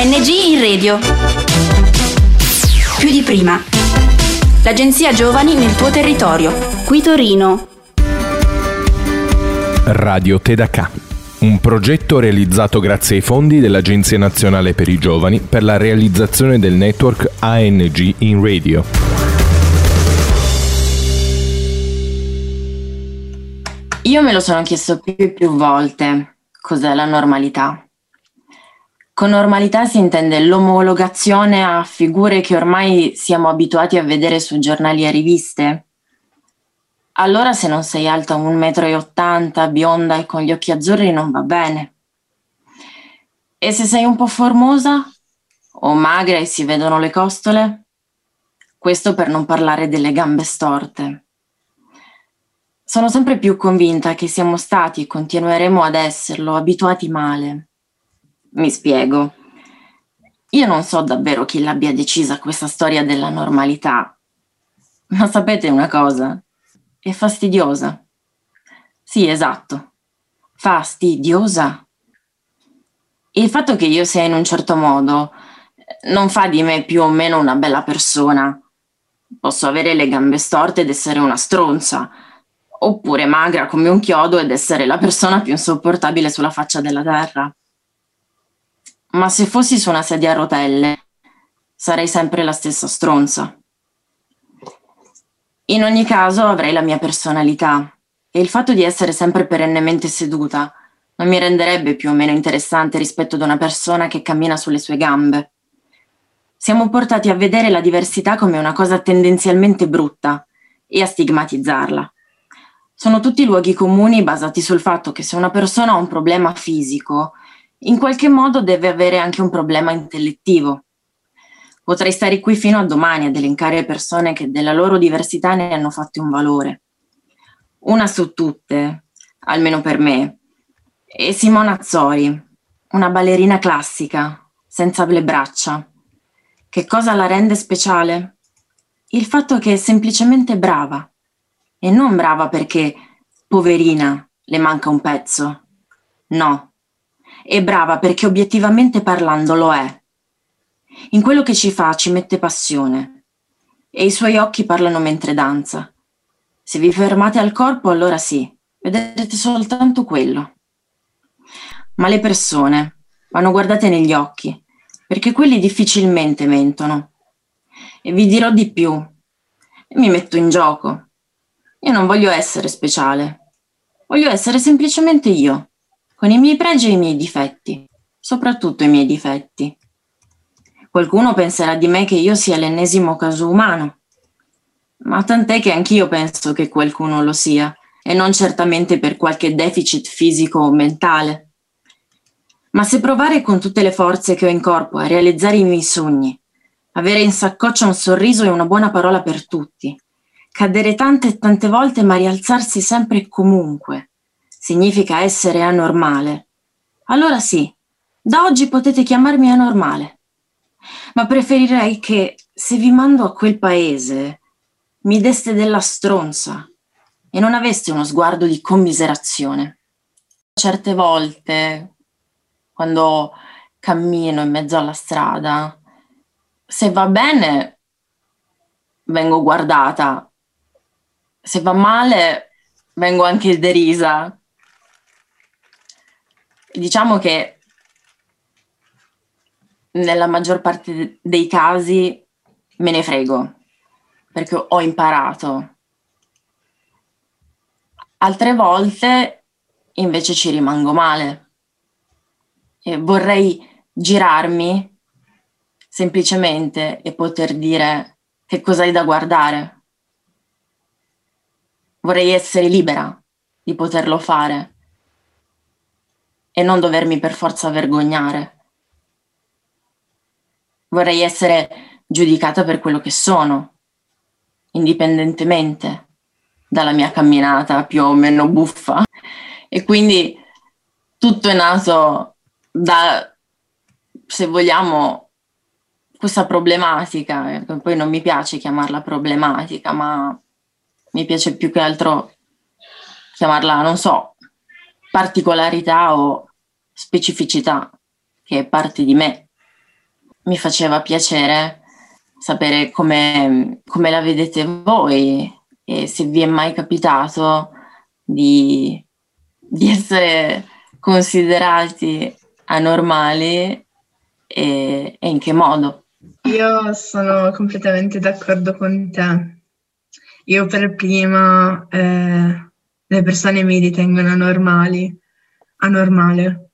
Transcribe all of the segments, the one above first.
ANG in radio. Più di prima. L'agenzia Giovani nel tuo territorio. Qui Torino. Radio Tedaka. Un progetto realizzato grazie ai fondi dell'Agenzia Nazionale per i Giovani per la realizzazione del network ANG in radio. Io me lo sono chiesto più e più volte cos'è la normalità. Con normalità si intende l'omologazione a figure che ormai siamo abituati a vedere su giornali e riviste. Allora se non sei alta 1,80 m, bionda e con gli occhi azzurri non va bene. E se sei un po' formosa o magra e si vedono le costole? Questo per non parlare delle gambe storte. Sono sempre più convinta che siamo stati e continueremo ad esserlo abituati male. Mi spiego. Io non so davvero chi l'abbia decisa questa storia della normalità, ma sapete una cosa? È fastidiosa. Sì, esatto. Fastidiosa. Il fatto che io sia in un certo modo non fa di me più o meno una bella persona. Posso avere le gambe storte ed essere una stronza, oppure magra come un chiodo ed essere la persona più insopportabile sulla faccia della terra. Ma se fossi su una sedia a rotelle, sarei sempre la stessa stronza. In ogni caso avrei la mia personalità e il fatto di essere sempre perennemente seduta non mi renderebbe più o meno interessante rispetto ad una persona che cammina sulle sue gambe. Siamo portati a vedere la diversità come una cosa tendenzialmente brutta e a stigmatizzarla sono tutti luoghi comuni basati sul fatto che se una persona ha un problema fisico, in qualche modo deve avere anche un problema intellettivo. Potrei stare qui fino a domani ad elencare persone che della loro diversità ne hanno fatto un valore. Una su tutte, almeno per me, è Simona Azzori, una ballerina classica, senza le braccia. Che cosa la rende speciale? Il fatto che è semplicemente brava e non brava perché, poverina, le manca un pezzo. No, è brava perché obiettivamente parlando lo è. In quello che ci fa ci mette passione e i suoi occhi parlano mentre danza. Se vi fermate al corpo, allora sì, vedrete soltanto quello. Ma le persone vanno guardate negli occhi, perché quelli difficilmente mentono. E vi dirò di più. Mi metto in gioco. Io non voglio essere speciale, voglio essere semplicemente io, con i miei pregi e i miei difetti, soprattutto i miei difetti. Qualcuno penserà di me che io sia l'ennesimo caso umano, ma tant'è che anch'io penso che qualcuno lo sia, e non certamente per qualche deficit fisico o mentale. Ma se provare con tutte le forze che ho in corpo a realizzare i miei sogni, avere in saccoccia un sorriso e una buona parola per tutti, Cadere tante e tante volte ma rialzarsi sempre e comunque significa essere anormale. Allora sì, da oggi potete chiamarmi anormale. Ma preferirei che se vi mando a quel paese mi deste della stronza e non aveste uno sguardo di commiserazione. Certe volte, quando cammino in mezzo alla strada, se va bene, vengo guardata se va male vengo anche derisa. Diciamo che nella maggior parte dei casi me ne frego, perché ho imparato. Altre volte invece ci rimango male. E vorrei girarmi semplicemente e poter dire che cos'hai da guardare. Vorrei essere libera di poterlo fare e non dovermi per forza vergognare. Vorrei essere giudicata per quello che sono, indipendentemente dalla mia camminata più o meno buffa. E quindi tutto è nato da, se vogliamo, questa problematica, poi non mi piace chiamarla problematica, ma mi piace più che altro chiamarla, non so, particolarità o specificità che è parte di me mi faceva piacere sapere come, come la vedete voi e se vi è mai capitato di, di essere considerati anormali e, e in che modo. Io sono completamente d'accordo con te. Io per prima eh, le persone mi ritengono anormali, anormale,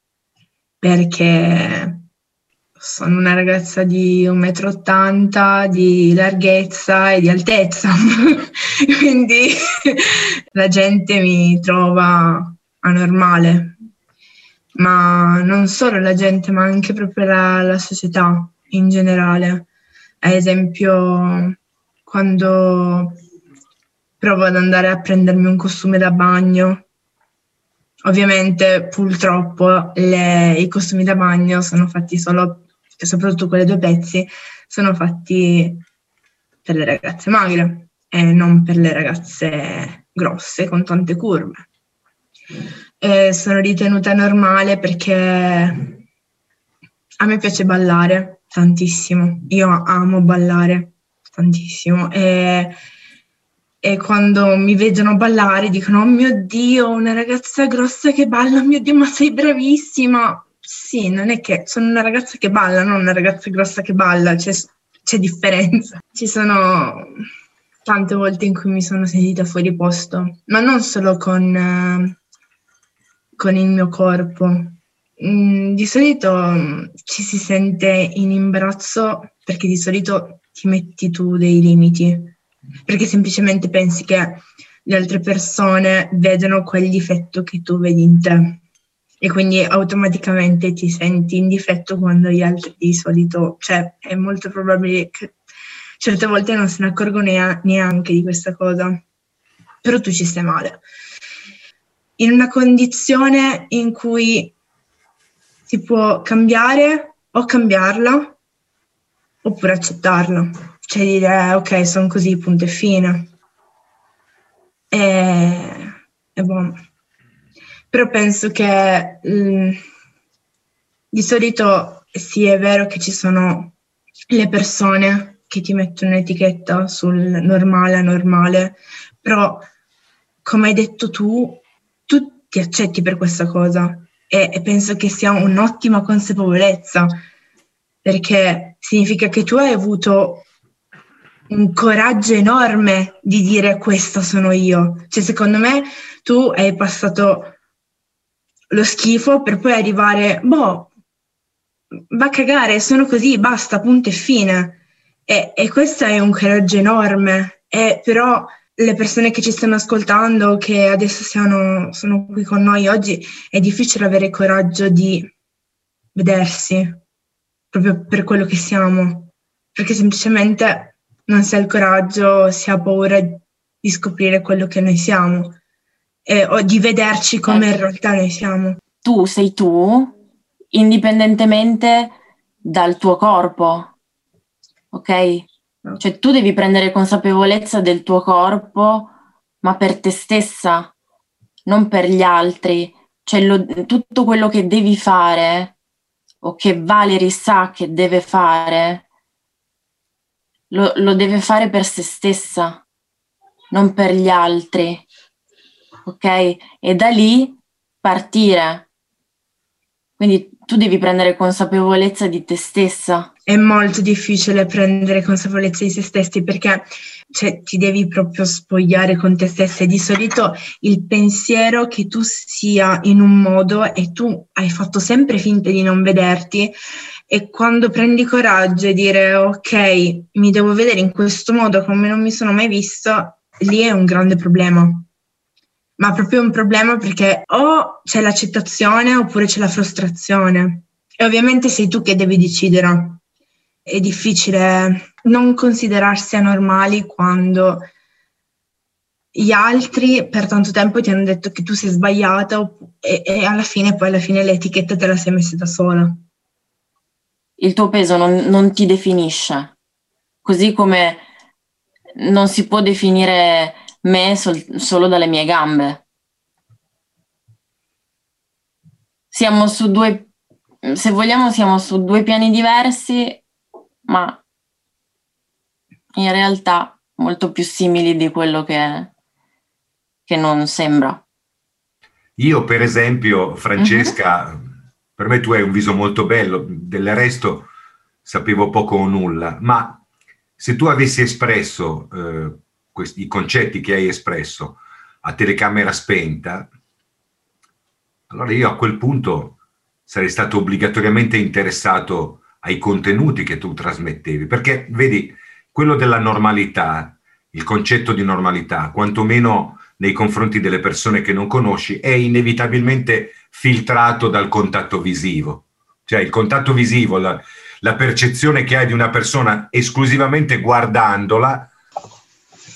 perché sono una ragazza di 1,80 m di larghezza e di altezza, quindi la gente mi trova anormale, ma non solo la gente, ma anche proprio la, la società in generale. Ad esempio, quando provo ad andare a prendermi un costume da bagno, ovviamente purtroppo le, i costumi da bagno sono fatti solo, soprattutto quelle due pezzi, sono fatti per le ragazze magre e non per le ragazze grosse con tante curve. E sono ritenuta normale perché a me piace ballare tantissimo, io amo ballare tantissimo e, e quando mi vedono ballare dicono oh mio Dio, una ragazza grossa che balla, oh mio Dio, ma sei bravissima. Sì, non è che sono una ragazza che balla, non una ragazza grossa che balla, c'è, c'è differenza. Ci sono tante volte in cui mi sono sentita fuori posto, ma non solo con, eh, con il mio corpo, Mm, di solito mm, ci si sente in imbarazzo perché di solito ti metti tu dei limiti, perché semplicemente pensi che le altre persone vedono quel difetto che tu vedi in te. E quindi automaticamente ti senti in difetto quando gli altri di solito, cioè è molto probabile che certe volte non se ne accorgono neanche di questa cosa, però tu ci stai male. In una condizione in cui si può cambiare o cambiarla oppure accettarla, cioè dire ok sono così, punto e fine. E, e buono. Però penso che mh, mm, di solito sì è vero che ci sono le persone che ti mettono un'etichetta sul normale, anormale, però come hai detto tu, tu ti accetti per questa cosa e, e penso che sia un'ottima consapevolezza perché significa che tu hai avuto un coraggio enorme di dire questo sono io. Cioè, secondo me tu hai passato lo schifo per poi arrivare, boh, va a cagare, sono così, basta, punto e fine. E, e questo è un coraggio enorme. E però le persone che ci stanno ascoltando, che adesso siano, sono qui con noi oggi, è difficile avere coraggio di vedersi proprio per quello che siamo, perché semplicemente non si ha il coraggio, si ha paura di scoprire quello che noi siamo eh, o di vederci come in ecco. realtà noi siamo. Tu sei tu, indipendentemente dal tuo corpo, ok? Cioè tu devi prendere consapevolezza del tuo corpo, ma per te stessa, non per gli altri. Cioè lo, tutto quello che devi fare o che Valerie sa che deve fare, lo, lo deve fare per se stessa, non per gli altri. Ok? E da lì partire. Quindi tu devi prendere consapevolezza di te stessa è molto difficile prendere consapevolezza di se stessi perché cioè, ti devi proprio spogliare con te stessa di solito il pensiero che tu sia in un modo e tu hai fatto sempre finta di non vederti e quando prendi coraggio e dire ok, mi devo vedere in questo modo come non mi sono mai visto, lì è un grande problema. Ma proprio un problema perché o c'è l'accettazione oppure c'è la frustrazione. E ovviamente sei tu che devi decidere è difficile non considerarsi anormali quando gli altri per tanto tempo ti hanno detto che tu sei sbagliata e, e alla fine poi alla fine l'etichetta te la sei messa da sola. Il tuo peso non, non ti definisce, così come non si può definire me sol- solo dalle mie gambe. Siamo su due, se vogliamo, siamo su due piani diversi ma in realtà molto più simili di quello che, che non sembra. Io, per esempio, Francesca, mm-hmm. Per me tu hai un viso molto bello, del resto sapevo poco o nulla, ma se tu avessi espresso eh, questi, i concetti che hai espresso a telecamera spenta, allora io a quel punto sarei stato obbligatoriamente interessato ai contenuti che tu trasmettevi, perché vedi, quello della normalità, il concetto di normalità, quantomeno nei confronti delle persone che non conosci, è inevitabilmente filtrato dal contatto visivo. Cioè il contatto visivo, la, la percezione che hai di una persona esclusivamente guardandola,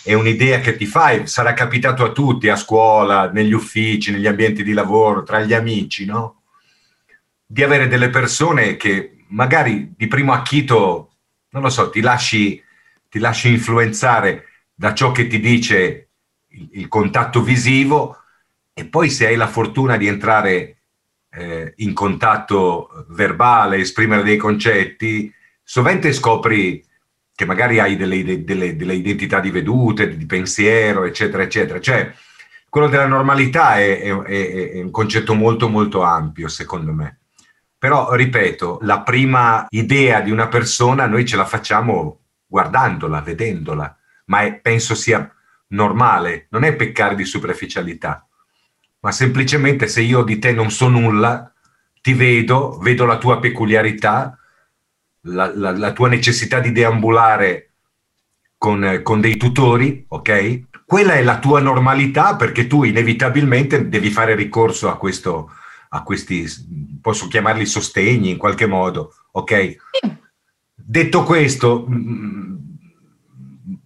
è un'idea che ti fai, sarà capitato a tutti, a scuola, negli uffici, negli ambienti di lavoro, tra gli amici, no? Di avere delle persone che magari di primo acchito, non lo so, ti lasci, ti lasci influenzare da ciò che ti dice il, il contatto visivo e poi se hai la fortuna di entrare eh, in contatto verbale, esprimere dei concetti, sovente scopri che magari hai delle, delle, delle, identità di vedute, di pensiero, eccetera, eccetera. Cioè, quello della normalità è, è, è, un concetto molto, molto ampio, secondo me. Però, ripeto, la prima idea di una persona noi ce la facciamo guardandola, vedendola, ma penso sia normale, non è peccare di superficialità, ma semplicemente se io di te non so nulla, ti vedo, vedo la tua peculiarità, la, la, la tua necessità di deambulare con, con, dei tutori, ok? Quella è la tua normalità perché tu inevitabilmente devi fare ricorso a, questo, a questi, posso chiamarli sostegni in qualche modo, ok? Detto questo,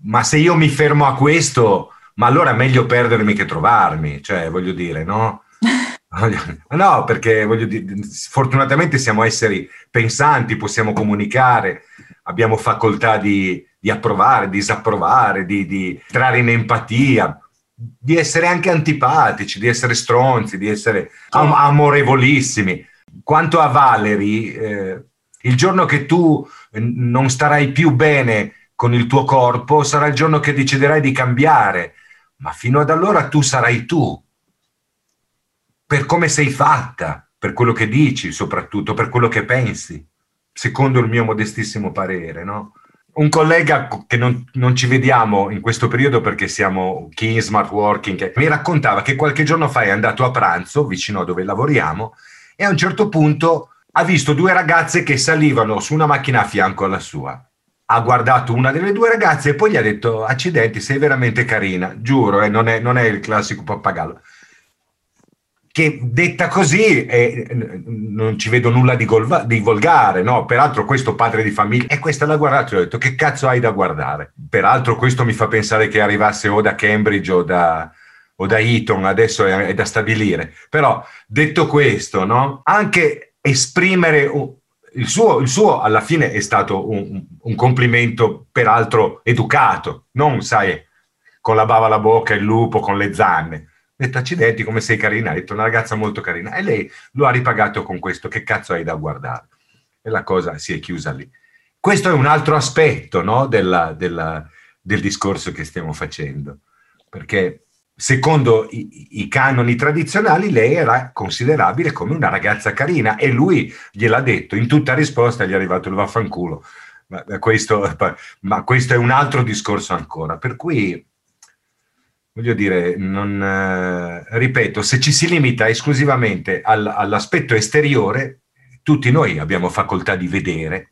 ma se io mi fermo a questo, ma allora è meglio perdermi che trovarmi, cioè voglio dire, no? No, perché voglio dire, fortunatamente siamo esseri pensanti, possiamo comunicare, abbiamo facoltà di, di approvare, disapprovare, di, di entrare in empatia, di essere anche antipatici, di essere stronzi, di essere am- amorevolissimi. Quanto a Valerie, eh, il giorno che tu non starai più bene con il tuo corpo, sarà il giorno che deciderai di cambiare, ma fino ad allora tu sarai tu, per come sei fatta, per quello che dici, soprattutto per quello che pensi, secondo il mio modestissimo parere, no? Un collega che non, non, ci vediamo in questo periodo perché siamo chi in smart working mi raccontava che qualche giorno fa è andato a pranzo vicino a dove lavoriamo e a un certo punto ha visto due ragazze che salivano su una macchina a fianco alla sua ha guardato una delle due ragazze e poi gli ha detto accidenti sei veramente carina giuro eh, non, è, non, è, il classico pappagallo che detta così eh, non ci vedo nulla di, golva, di, volgare no? peraltro questo padre di famiglia e questa l'ha guardata ho detto che cazzo hai da guardare peraltro questo mi fa pensare che arrivasse o da Cambridge o da, o da Eton adesso è, è da stabilire però detto questo no? anche esprimere il suo, il suo, alla fine è stato un, un, complimento, peraltro educato, non sai, con la bava alla bocca, il lupo, con le zanne. Ha detto accidenti come sei carina, ha detto una ragazza molto carina e lei lo ha ripagato con questo, che cazzo hai da guardare? E la cosa si è chiusa lì. Questo è un altro aspetto no, della, della, del discorso che stiamo facendo, perché secondo i, i, canoni tradizionali, lei era considerabile come una ragazza carina e lui gliel'ha detto, in tutta risposta gli è arrivato il vaffanculo. Ma questo, ma questo è un altro discorso ancora. Per cui, voglio dire, non, eh, ripeto, se ci si limita esclusivamente al, all'aspetto esteriore, tutti noi abbiamo facoltà di vedere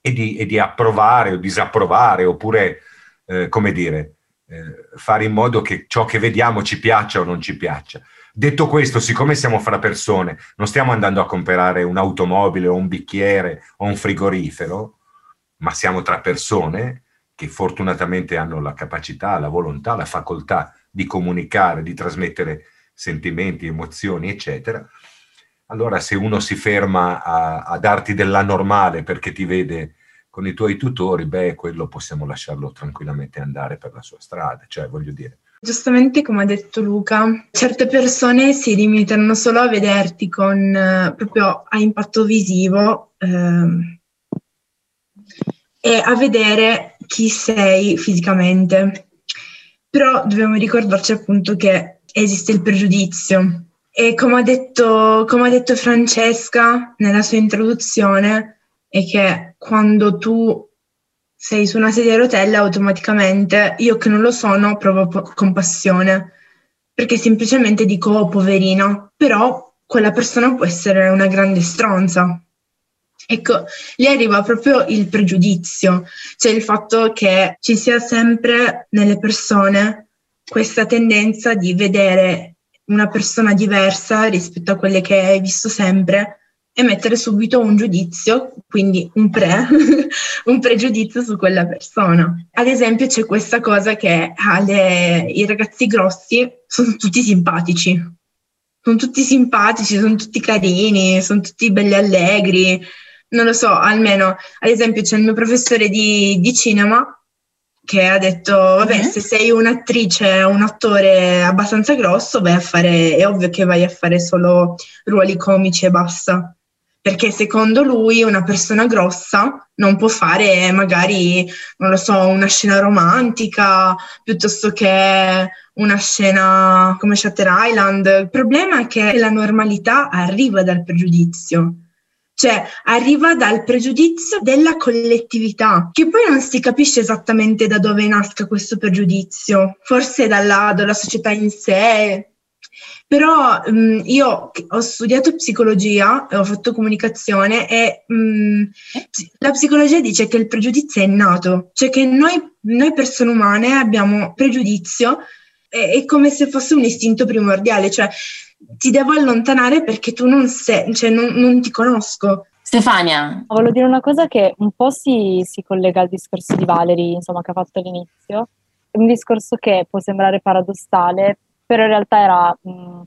e di, e di approvare o disapprovare, oppure, eh, come dire, eh, fare in modo che ciò che vediamo ci piaccia o non ci piaccia. Detto questo, siccome siamo fra persone, non stiamo andando a comprare un'automobile o un bicchiere o un frigorifero, ma siamo tra persone che fortunatamente hanno la capacità, la volontà, la facoltà di comunicare, di trasmettere sentimenti, emozioni, eccetera. Allora, se uno si ferma a, a darti della normale perché ti vede con i tuoi tutori, beh, quello possiamo lasciarlo tranquillamente andare per la sua strada, cioè voglio dire. Giustamente come ha detto Luca, certe persone si limitano solo a vederti con eh, proprio a impatto visivo eh, e a vedere chi sei fisicamente. Però dobbiamo ricordarci appunto che esiste il pregiudizio e come ha detto, come ha detto Francesca nella sua introduzione, è che quando tu sei su una sedia a rotelle automaticamente io che non lo sono provo po- compassione perché semplicemente dico oh, poverino, però quella persona può essere una grande stronza. Ecco, lì arriva proprio il pregiudizio, cioè il fatto che ci sia sempre nelle persone questa tendenza di vedere una persona diversa rispetto a quelle che hai visto sempre e mettere subito un giudizio, quindi un pre, un pregiudizio su quella persona. Ad esempio c'è questa cosa che alle, i ragazzi grossi sono tutti simpatici, sono tutti simpatici, sono tutti carini, sono tutti belli allegri, non lo so, almeno ad esempio c'è il mio professore di, di cinema che ha detto, vabbè, mm-hmm. se sei un'attrice un attore abbastanza grosso, vai a fare, è ovvio che vai a fare solo ruoli comici e basta. Perché secondo lui una persona grossa non può fare magari, non lo so, una scena romantica piuttosto che una scena come Shutter Island. Il problema è che la normalità arriva dal pregiudizio cioè arriva dal pregiudizio della collettività, che poi non si capisce esattamente da dove nasca questo pregiudizio, forse dalla, dalla società in sé. Però mh, mm, io ho studiato psicologia, ho fatto comunicazione e mh, mm, la psicologia dice che il pregiudizio è innato, cioè che noi, noi persone umane abbiamo pregiudizio, è, è come se fosse un istinto primordiale, cioè ti devo allontanare perché tu non sei, cioè non, non ti conosco. Stefania. Volevo dire una cosa che un po' si, si collega al discorso di Valerie, insomma, che ha fatto all'inizio. È un discorso che può sembrare paradossale, però in realtà era mh,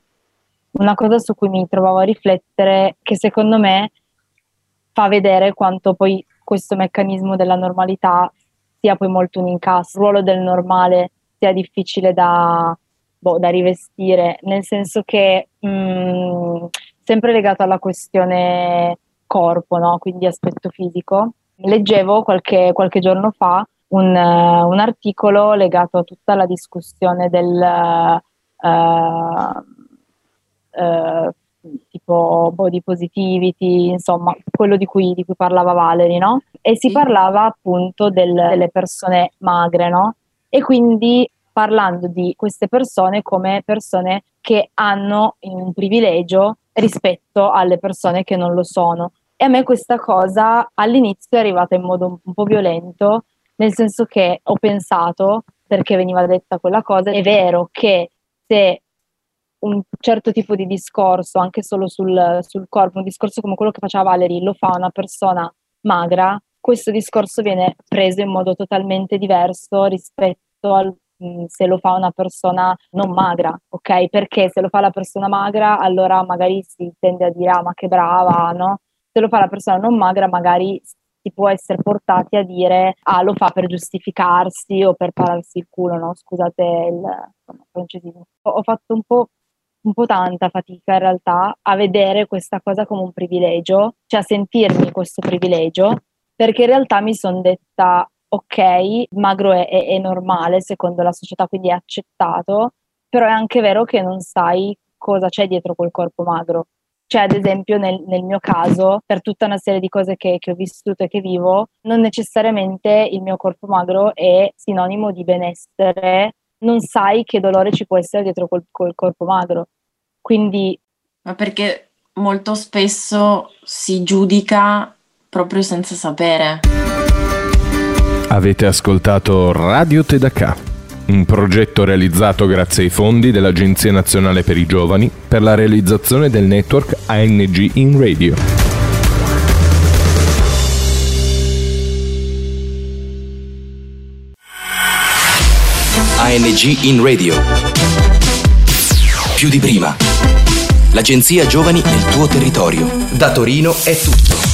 una cosa su cui mi trovavo a riflettere, che secondo me fa vedere quanto poi questo meccanismo della normalità sia poi molto un incasso, il ruolo del normale sia difficile da, boh, da rivestire, nel senso che mh, sempre legato alla questione corpo, no? quindi aspetto fisico. Leggevo qualche, qualche giorno fa un, uh, un, articolo legato a tutta la discussione del uh, uh, tipo body positivity, insomma, quello di cui, di cui parlava Valerie, no? E si parlava appunto del, delle persone magre, no? E quindi parlando di queste persone come persone che hanno un privilegio rispetto alle persone che non lo sono. E a me questa cosa all'inizio è arrivata in modo un po' violento, nel senso che ho pensato, perché veniva detta quella cosa, è vero che se un certo tipo di discorso, anche solo sul, sul corpo, un discorso come quello che faceva Valerie, lo fa una persona magra, questo discorso viene preso in modo totalmente diverso rispetto al Mm, se lo fa una persona non magra, ok? Perché se lo fa la persona magra, allora magari si tende a dire ah ma che brava, no? Se lo fa la persona non magra, magari si può essere portati a dire ah lo fa per giustificarsi o per pararsi il culo, no? Scusate il francesismo. Ho fatto un po' un po' tanta fatica in realtà a vedere questa cosa come un privilegio, cioè a sentirmi questo privilegio, perché in realtà mi sono detta ok, magro è, è, è normale secondo la società, quindi è accettato, però è anche vero che non sai cosa c'è dietro quel corpo magro. Cioè, ad esempio, nel, nel, mio caso, per tutta una serie di cose che, che, ho vissuto e che vivo, non necessariamente il mio corpo magro è sinonimo di benessere, non sai che dolore ci può essere dietro quel, quel corpo magro. Quindi... Ma perché molto spesso si giudica proprio senza sapere. Avete ascoltato Radio Tedaka, un progetto realizzato grazie ai fondi dell'Agenzia Nazionale per i Giovani per la realizzazione del network ANG in Radio. ANG in Radio. Più di prima. L'Agenzia Giovani nel tuo territorio. Da Torino è tutto.